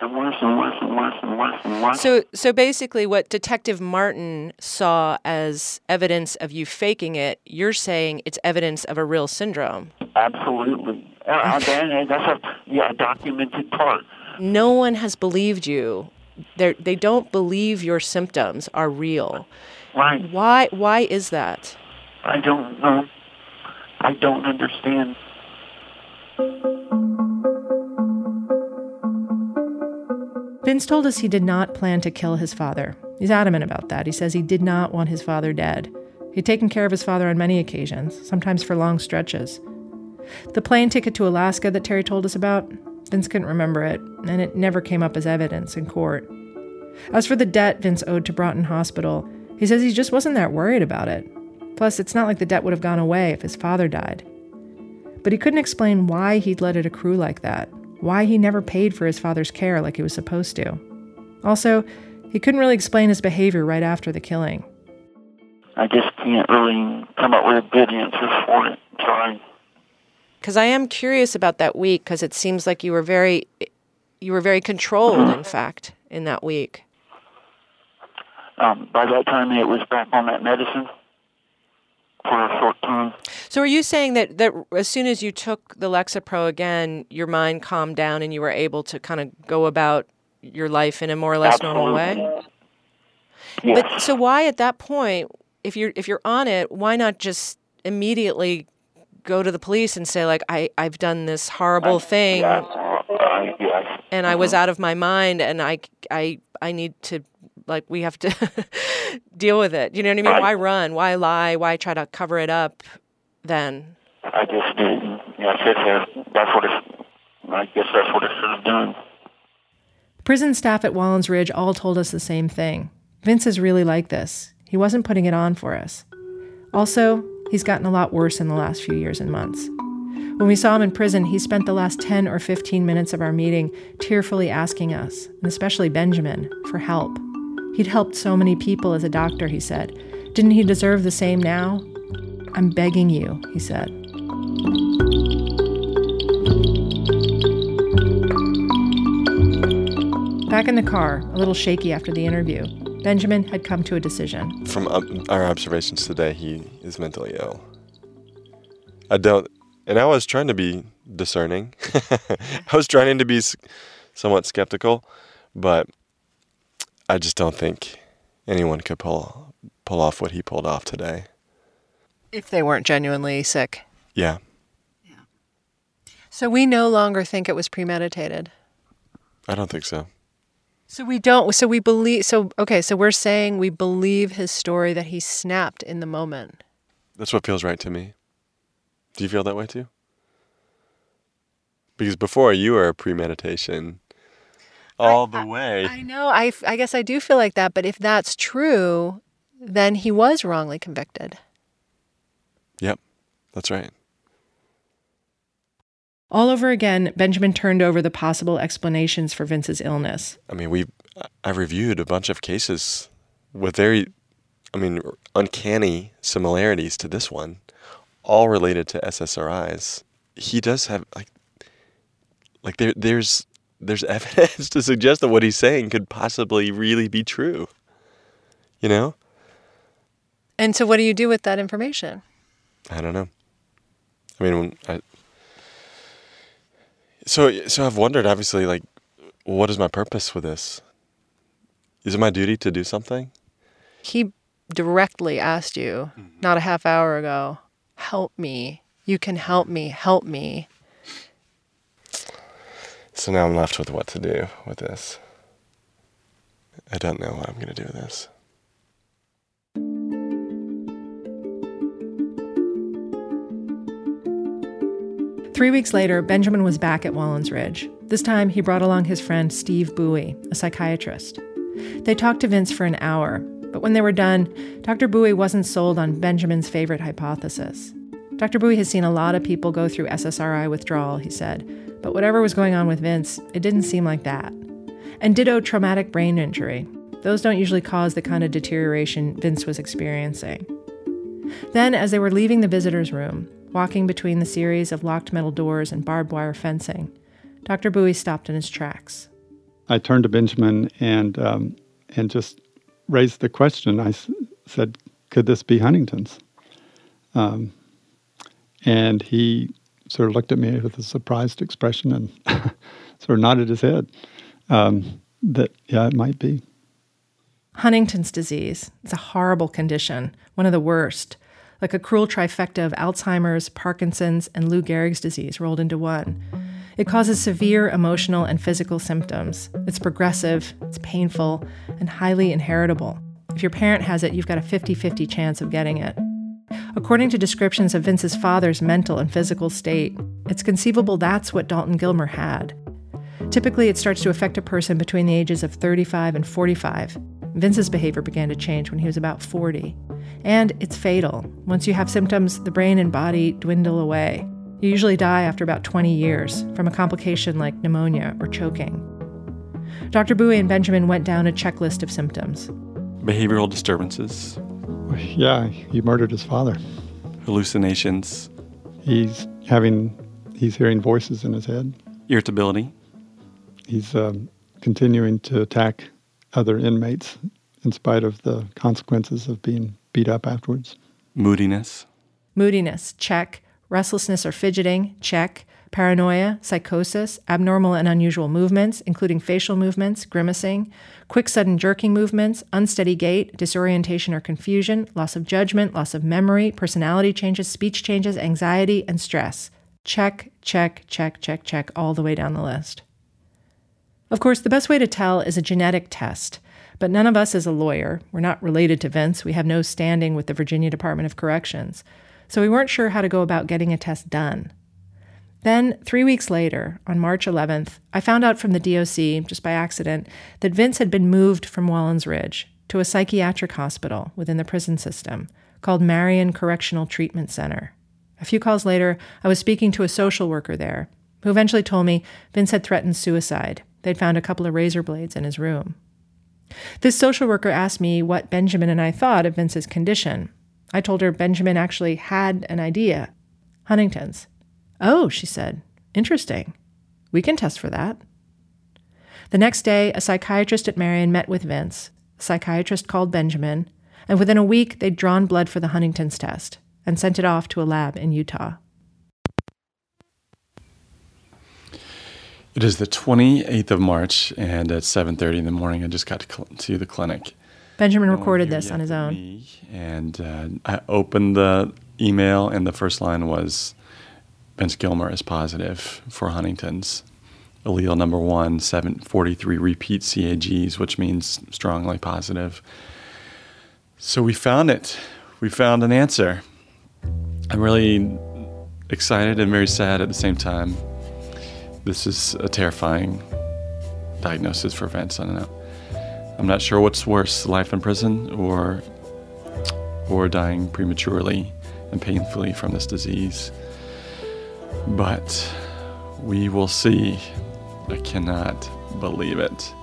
And worse and worse and worse and worse and worse. So, so basically, what Detective Martin saw as evidence of you faking it, you're saying it's evidence of a real syndrome. Absolutely, and that's a yeah, documented part. No one has believed you. They're, they they do not believe your symptoms are real. Right. Why? Why is that? I don't know. I don't understand. Vince told us he did not plan to kill his father. He's adamant about that. He says he did not want his father dead. He'd taken care of his father on many occasions, sometimes for long stretches. The plane ticket to Alaska that Terry told us about, Vince couldn't remember it, and it never came up as evidence in court. As for the debt Vince owed to Broughton Hospital, he says he just wasn't that worried about it. Plus, it's not like the debt would have gone away if his father died. But he couldn't explain why he'd let it accrue like that, why he never paid for his father's care like he was supposed to. Also, he couldn't really explain his behavior right after the killing. I just can't really come up with a good answer for it. Sorry. Because I am curious about that week, because it seems like you were very, you were very controlled. In fact, in that week. Um, by that time, it was back on that medicine for a short time. So, are you saying that that as soon as you took the Lexapro again, your mind calmed down and you were able to kind of go about your life in a more or less normal way? But so, why at that point, if you're if you're on it, why not just immediately go to the police and say like I I've done this horrible thing Uh, yes. and I was out of my mind and I I I need to like we have to [LAUGHS] deal with it. You know what I mean? Right. Why run? Why lie? Why try to cover it up then? I just didn't. Yeah, I said that. That's what it. I guess that's what it should have done. Prison staff at Wallens Ridge all told us the same thing. Vince is really like this. He wasn't putting it on for us. Also, He's gotten a lot worse in the last few years and months. When we saw him in prison, he spent the last 10 or 15 minutes of our meeting tearfully asking us, and especially Benjamin, for help. He'd helped so many people as a doctor, he said. Didn't he deserve the same now? I'm begging you, he said. Back in the car, a little shaky after the interview, Benjamin had come to a decision. From our observations today, he is mentally ill. I don't and I was trying to be discerning. [LAUGHS] I was trying to be somewhat skeptical, but I just don't think anyone could pull pull off what he pulled off today. If they weren't genuinely sick. Yeah. Yeah. So we no longer think it was premeditated. I don't think so. So we don't so we believe so okay, so we're saying we believe his story that he snapped in the moment. That's what feels right to me. Do you feel that way too? Because before you were a premeditation all I, the way. I, I know. I, I guess I do feel like that. But if that's true, then he was wrongly convicted. Yep, that's right. All over again, Benjamin turned over the possible explanations for Vince's illness. I mean, we I reviewed a bunch of cases with very, I mean, uncanny similarities to this one all related to SSRIs. He does have like like there there's there's [LAUGHS] evidence to suggest that what he's saying could possibly really be true. You know? And so what do you do with that information? I don't know. I mean, I so so I've wondered obviously like what is my purpose with this? Is it my duty to do something? He directly asked you mm-hmm. not a half hour ago help me. You can help me. Help me. So now I'm left with what to do with this. I don't know what I'm going to do with this. Three weeks later, Benjamin was back at Wallens Ridge. This time, he brought along his friend Steve Bowie, a psychiatrist. They talked to Vince for an hour, but when they were done, Dr. Bowie wasn't sold on Benjamin's favorite hypothesis. Dr. Bowie has seen a lot of people go through SSRI withdrawal, he said, but whatever was going on with Vince, it didn't seem like that. And ditto traumatic brain injury. Those don't usually cause the kind of deterioration Vince was experiencing. Then, as they were leaving the visitor's room, walking between the series of locked metal doors and barbed wire fencing, Dr. Bowie stopped in his tracks. I turned to Benjamin and um, and just raised the question. I s- said, "Could this be Huntington's?" Um, and he sort of looked at me with a surprised expression and [LAUGHS] sort of nodded his head. Um, that yeah, it might be. Huntington's disease. It's a horrible condition, one of the worst, like a cruel trifecta of Alzheimer's, Parkinson's, and Lou Gehrig's disease rolled into one. It causes severe emotional and physical symptoms. It's progressive, it's painful, and highly inheritable. If your parent has it, you've got a 50 50 chance of getting it. According to descriptions of Vince's father's mental and physical state, it's conceivable that's what Dalton Gilmer had. Typically, it starts to affect a person between the ages of 35 and 45. Vince's behavior began to change when he was about 40. And it's fatal. Once you have symptoms, the brain and body dwindle away. You usually die after about 20 years from a complication like pneumonia or choking. Dr. Bowie and Benjamin went down a checklist of symptoms behavioral disturbances. Yeah, he murdered his father. Hallucinations. He's having, he's hearing voices in his head. Irritability. He's um, continuing to attack other inmates in spite of the consequences of being beat up afterwards. Moodiness. Moodiness, check. Restlessness or fidgeting, check. Paranoia, psychosis, abnormal and unusual movements, including facial movements, grimacing, quick sudden jerking movements, unsteady gait, disorientation or confusion, loss of judgment, loss of memory, personality changes, speech changes, anxiety, and stress. Check, check, check, check, check, all the way down the list. Of course, the best way to tell is a genetic test. But none of us is a lawyer. We're not related to Vince. We have no standing with the Virginia Department of Corrections. So we weren't sure how to go about getting a test done. Then, three weeks later, on March 11th, I found out from the DOC, just by accident, that Vince had been moved from Wallens Ridge to a psychiatric hospital within the prison system called Marion Correctional Treatment Center. A few calls later, I was speaking to a social worker there who eventually told me Vince had threatened suicide. They'd found a couple of razor blades in his room. This social worker asked me what Benjamin and I thought of Vince's condition. I told her Benjamin actually had an idea Huntington's. Oh, she said. Interesting. We can test for that. The next day, a psychiatrist at Marion met with Vince. A psychiatrist called Benjamin, and within a week, they'd drawn blood for the Huntington's test and sent it off to a lab in Utah. It is the 28th of March, and at 7:30 in the morning, I just got to, cl- to the clinic. Benjamin recorded this on his own. And uh, I opened the email, and the first line was Vince Gilmer is positive for Huntington's. Allele number one, 743 repeat CAGs, which means strongly positive. So we found it. We found an answer. I'm really excited and very sad at the same time. This is a terrifying diagnosis for Vince. I don't know. I'm not sure what's worse, life in prison or or dying prematurely and painfully from this disease. But we will see. I cannot believe it.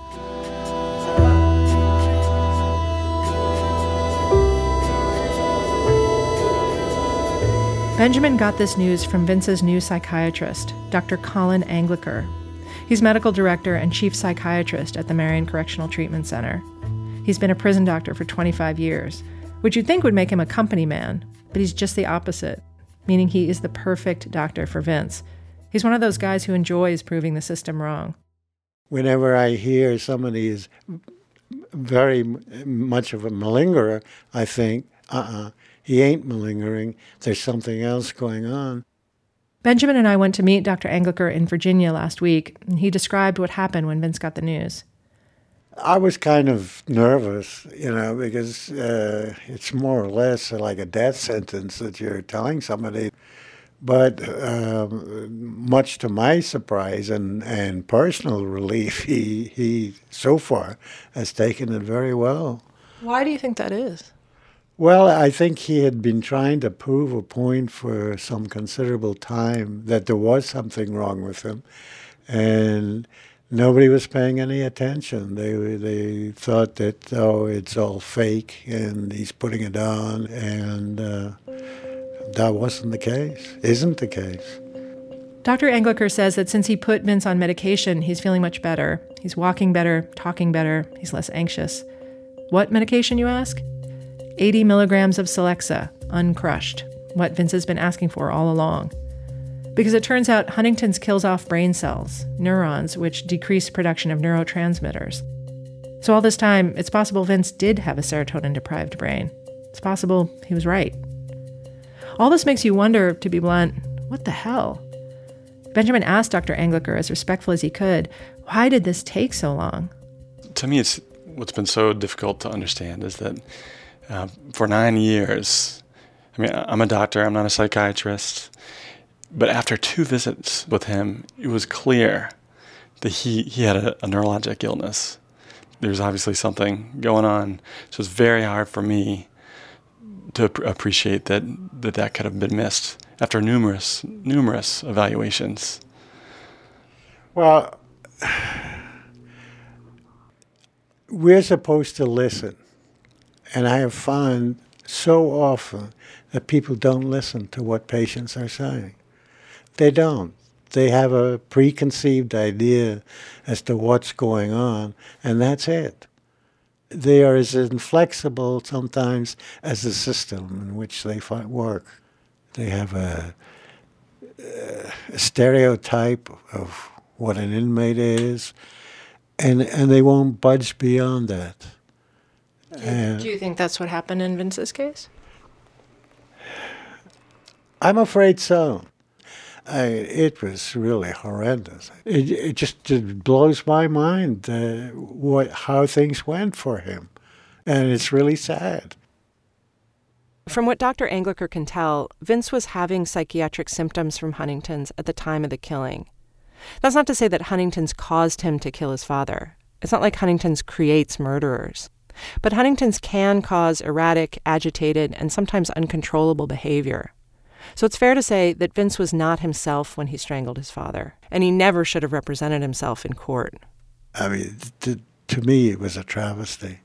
Benjamin got this news from Vince's new psychiatrist, Dr. Colin Angliker. He's medical director and chief psychiatrist at the Marion Correctional Treatment Center. He's been a prison doctor for 25 years, which you'd think would make him a company man, but he's just the opposite, meaning he is the perfect doctor for Vince. He's one of those guys who enjoys proving the system wrong. Whenever I hear somebody is very much of a malingerer, I think, uh uh-uh, uh he ain't malingering. There's something else going on. Benjamin and I went to meet Dr. Angliker in Virginia last week, and he described what happened when Vince got the news. I was kind of nervous, you know, because uh, it's more or less like a death sentence that you're telling somebody. But um, much to my surprise and, and personal relief, he, he so far has taken it very well. Why do you think that is? Well, I think he had been trying to prove a point for some considerable time that there was something wrong with him, and nobody was paying any attention. They they thought that oh, it's all fake, and he's putting it on, and uh, that wasn't the case. Isn't the case. Dr. Angliker says that since he put Vince on medication, he's feeling much better. He's walking better, talking better, he's less anxious. What medication, you ask? 80 milligrams of Celexa, uncrushed, what Vince has been asking for all along. Because it turns out Huntington's kills off brain cells, neurons, which decrease production of neurotransmitters. So, all this time, it's possible Vince did have a serotonin deprived brain. It's possible he was right. All this makes you wonder, to be blunt, what the hell? Benjamin asked Dr. Angliker, as respectful as he could, why did this take so long? To me, it's what's been so difficult to understand is that uh, for nine years. I mean, I'm a doctor, I'm not a psychiatrist. But after two visits with him, it was clear that he, he had a, a neurologic illness. There's obviously something going on. So it's very hard for me to ap- appreciate that, that that could have been missed after numerous, numerous evaluations. Well, we're supposed to listen. And I have found so often that people don't listen to what patients are saying. They don't. They have a preconceived idea as to what's going on, and that's it. They are as inflexible sometimes as the system in which they work. They have a, a stereotype of what an inmate is, and, and they won't budge beyond that. Do you think that's what happened in Vince's case? I'm afraid so. I, it was really horrendous. It, it just it blows my mind uh, what how things went for him, and it's really sad. From what Dr. Angliker can tell, Vince was having psychiatric symptoms from Huntington's at the time of the killing. That's not to say that Huntington's caused him to kill his father. It's not like Huntington's creates murderers. But Huntington's can cause erratic, agitated, and sometimes uncontrollable behavior. So it's fair to say that Vince was not himself when he strangled his father, and he never should have represented himself in court. I mean, to, to me, it was a travesty.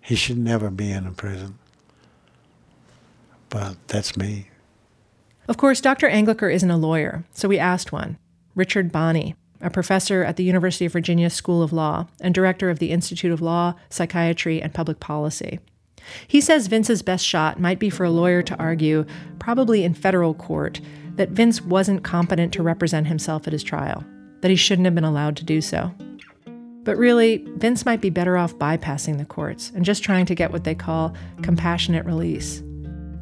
He should never be in a prison. But that's me. Of course, Dr. Angliker isn't a lawyer, so we asked one Richard Bonnie, a professor at the University of Virginia School of Law and director of the Institute of Law, Psychiatry, and Public Policy. He says Vince's best shot might be for a lawyer to argue, probably in federal court, that Vince wasn't competent to represent himself at his trial, that he shouldn't have been allowed to do so. But really, Vince might be better off bypassing the courts and just trying to get what they call compassionate release.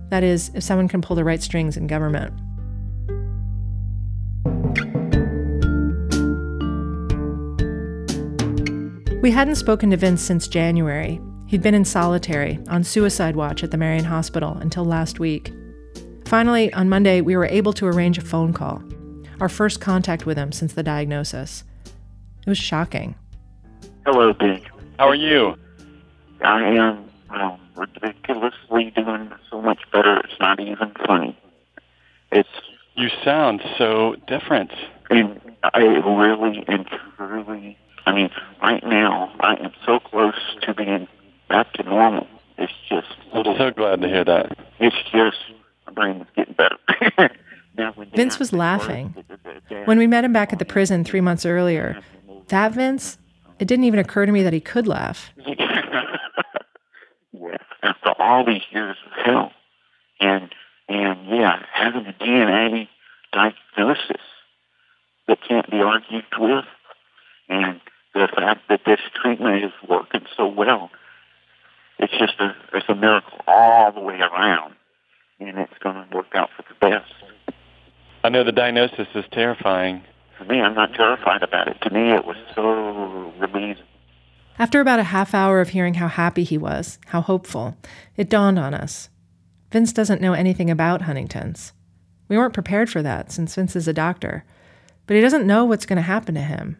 That is, if someone can pull the right strings in government. We hadn't spoken to Vince since January. He'd been in solitary, on suicide watch at the Marion Hospital until last week. Finally, on Monday, we were able to arrange a phone call, our first contact with him since the diagnosis. It was shocking. Hello, Dick. How are you? I am um, ridiculously doing so much better. It's not even funny. It's You sound so different. and I really and truly. I mean, right now I am so close to being back to normal. It's just I'm so glad to hear that. it's just my brain is getting better. [LAUGHS] now, when Vince was laughing. When we met him back at the prison three months earlier, that Vince, it didn't even occur to me that he could laugh. [LAUGHS] yeah, after all these years of hell, and and yeah, having a DNA diagnosis that can't be argued with, and the fact that this treatment is working so well, it's just a it's a miracle all the way around, and it's going to work out for the best. I know the diagnosis is terrifying. For me, I'm not terrified about it. To me, it was so relieving. After about a half hour of hearing how happy he was, how hopeful, it dawned on us. Vince doesn't know anything about Huntington's. We weren't prepared for that since Vince is a doctor, but he doesn't know what's going to happen to him,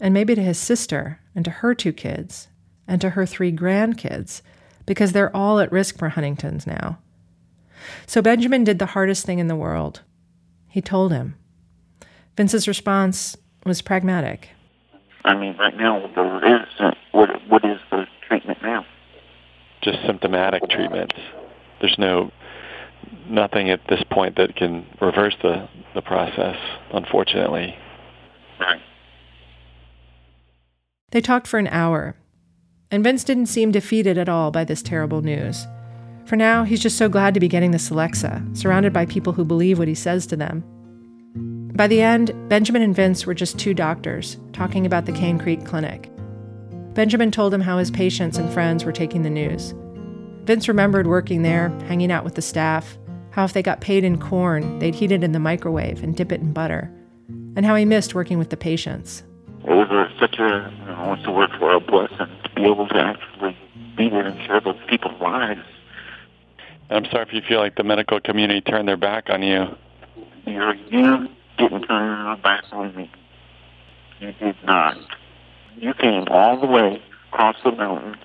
and maybe to his sister, and to her two kids, and to her three grandkids, because they're all at risk for Huntington's now. So Benjamin did the hardest thing in the world. He told him. Vince's response was pragmatic. I mean, right now there isn't. What what is the treatment now? Just symptomatic treatments. There's no nothing at this point that can reverse the, the process, unfortunately. Right. They talked for an hour, and Vince didn't seem defeated at all by this terrible news. For now, he's just so glad to be getting this Celexa, surrounded by people who believe what he says to them. By the end, Benjamin and Vince were just two doctors talking about the Cane Creek Clinic. Benjamin told him how his patients and friends were taking the news. Vince remembered working there, hanging out with the staff, how if they got paid in corn, they'd heat it in the microwave and dip it in butter, and how he missed working with the patients. It was such a you know, what's the word for a blessing be able to actually be there and share those people's lives. I'm sorry if you feel like the medical community turned their back on you. You're you didn't turn your back on me. You did not. You came all the way across the mountains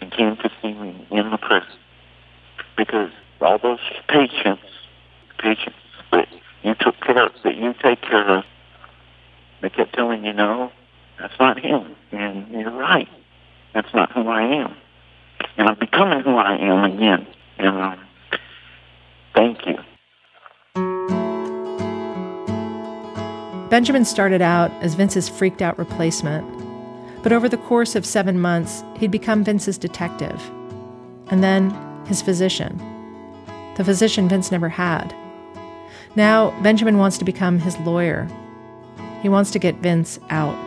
and came to see me in the prison because all those patients, patients that you took care of, that you take care of, they kept telling you, no, that's not him. And you're right. That's not who I am. And I'm becoming who I am again. And um, thank you. Benjamin started out as Vince's freaked out replacement, but over the course of seven months, he'd become Vince's detective, and then his physician, the physician Vince never had. Now, Benjamin wants to become his lawyer. He wants to get Vince out.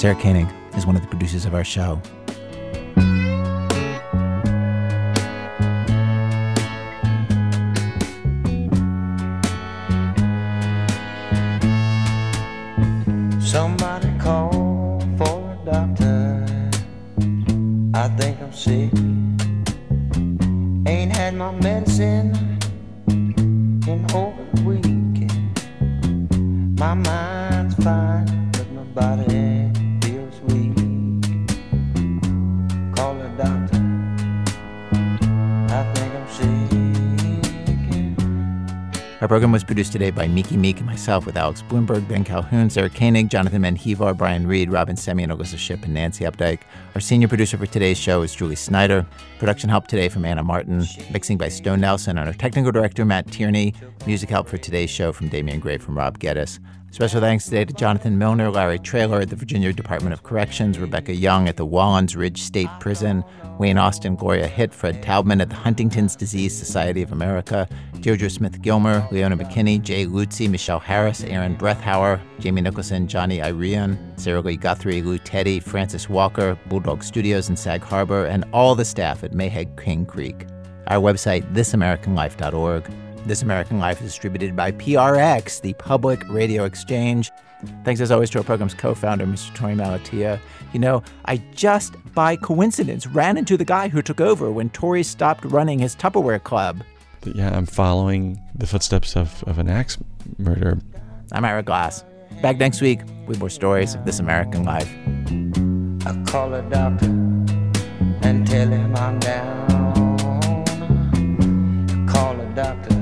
Sarah Koenig is one of the producers of our show. Somebody call for a doctor. I think I'm sick. Ain't had my medicine program was produced today by Miki Meek and myself with Alex Blumberg, Ben Calhoun, Sarah Koenig, Jonathan Menjivar, Brian Reed, Robyn Semien, and Alissa Shipp, and Nancy Updike. Our senior producer for today's show is Julie Snyder. Production help today from Anna Martin. Mixing by Stone Nelson. And our technical director, Matt Tierney. Music help for today's show from Damian Gray from Rob Geddes. Special thanks today to Jonathan Milner, Larry Traylor at the Virginia Department of Corrections, Rebecca Young at the Wallens Ridge State Prison, Wayne Austin, Gloria Hitt, Fred Taubman at the Huntington's Disease Society of America, Deirdre Smith Gilmer, Leona McKinney, Jay Lutzi, Michelle Harris, Aaron Brethauer, Jamie Nicholson, Johnny Irion, Sarah Lee Guthrie, Lou Teddy, Francis Walker, Bulldog Studios in Sag Harbor, and all the staff at MAHEC Cane Creek. Our website, thisamericanlife.org. This American Life is distributed by PRX, the Public Radio Exchange. Thanks as always to our program's co founder, Mr. Torey Malatia. You know, I just by coincidence ran into the guy who took over when Torey stopped running his Tupperware club. Yeah, I'm following the footsteps of, of an axe murderer. I'm Ira Glass. Back next week with more stories of This American Life. I call a doctor and tell him I'm down. Call a doctor